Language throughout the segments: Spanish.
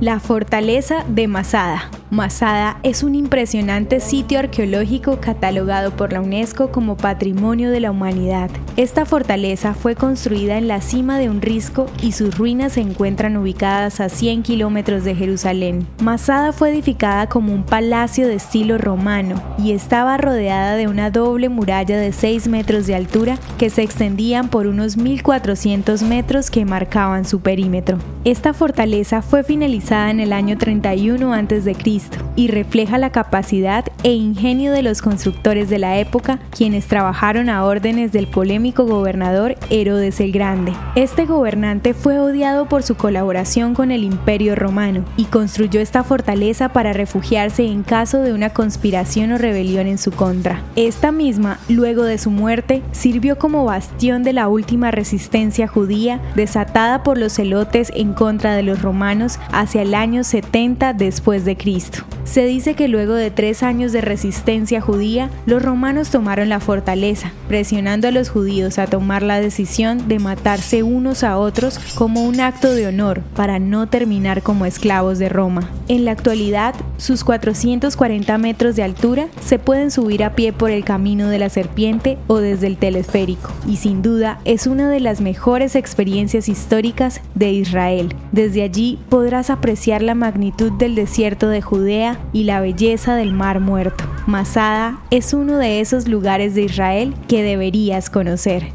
La fortaleza de Masada. Masada es un impresionante sitio arqueológico catalogado por la UNESCO como Patrimonio de la Humanidad. Esta fortaleza fue construida en la cima de un risco y sus ruinas se encuentran ubicadas a 100 kilómetros de Jerusalén. Masada fue edificada como un palacio de estilo romano y estaba rodeada de una doble muralla de 6 metros de altura que se extendían por unos 1.400 metros que marcaban su perímetro. Esta fortaleza fue finalizada en el año 31 a.C. y refleja la capacidad e ingenio de los constructores de la época, quienes trabajaron a órdenes del polémico gobernador Herodes el Grande. Este gobernante fue odiado por su colaboración con el Imperio Romano y construyó esta fortaleza para refugiarse en caso de una conspiración o rebelión en su contra. Esta misma, luego de su muerte, sirvió como bastión de la última resistencia judía desatada por los celotes en contra de los romanos hacia el año 70 después de Cristo. Se dice que luego de tres años de resistencia judía, los romanos tomaron la fortaleza, presionando a los judíos a tomar la decisión de matarse unos a otros como un acto de honor para no terminar como esclavos de Roma. En la actualidad, sus 440 metros de altura se pueden subir a pie por el camino de la serpiente o desde el telesférico, y sin duda es una de las mejores experiencias históricas de Israel. Desde allí podrás apreciar la magnitud del desierto de Y la belleza del Mar Muerto. Masada es uno de esos lugares de Israel que deberías conocer.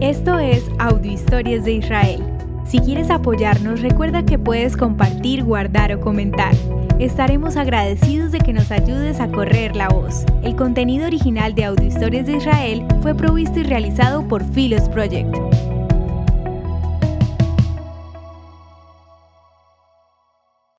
Esto es Audio Historias de Israel. Si quieres apoyarnos, recuerda que puedes compartir, guardar o comentar. Estaremos agradecidos de que nos ayudes a correr la voz. El contenido original de Audio Historias de Israel fue provisto y realizado por Philos Project.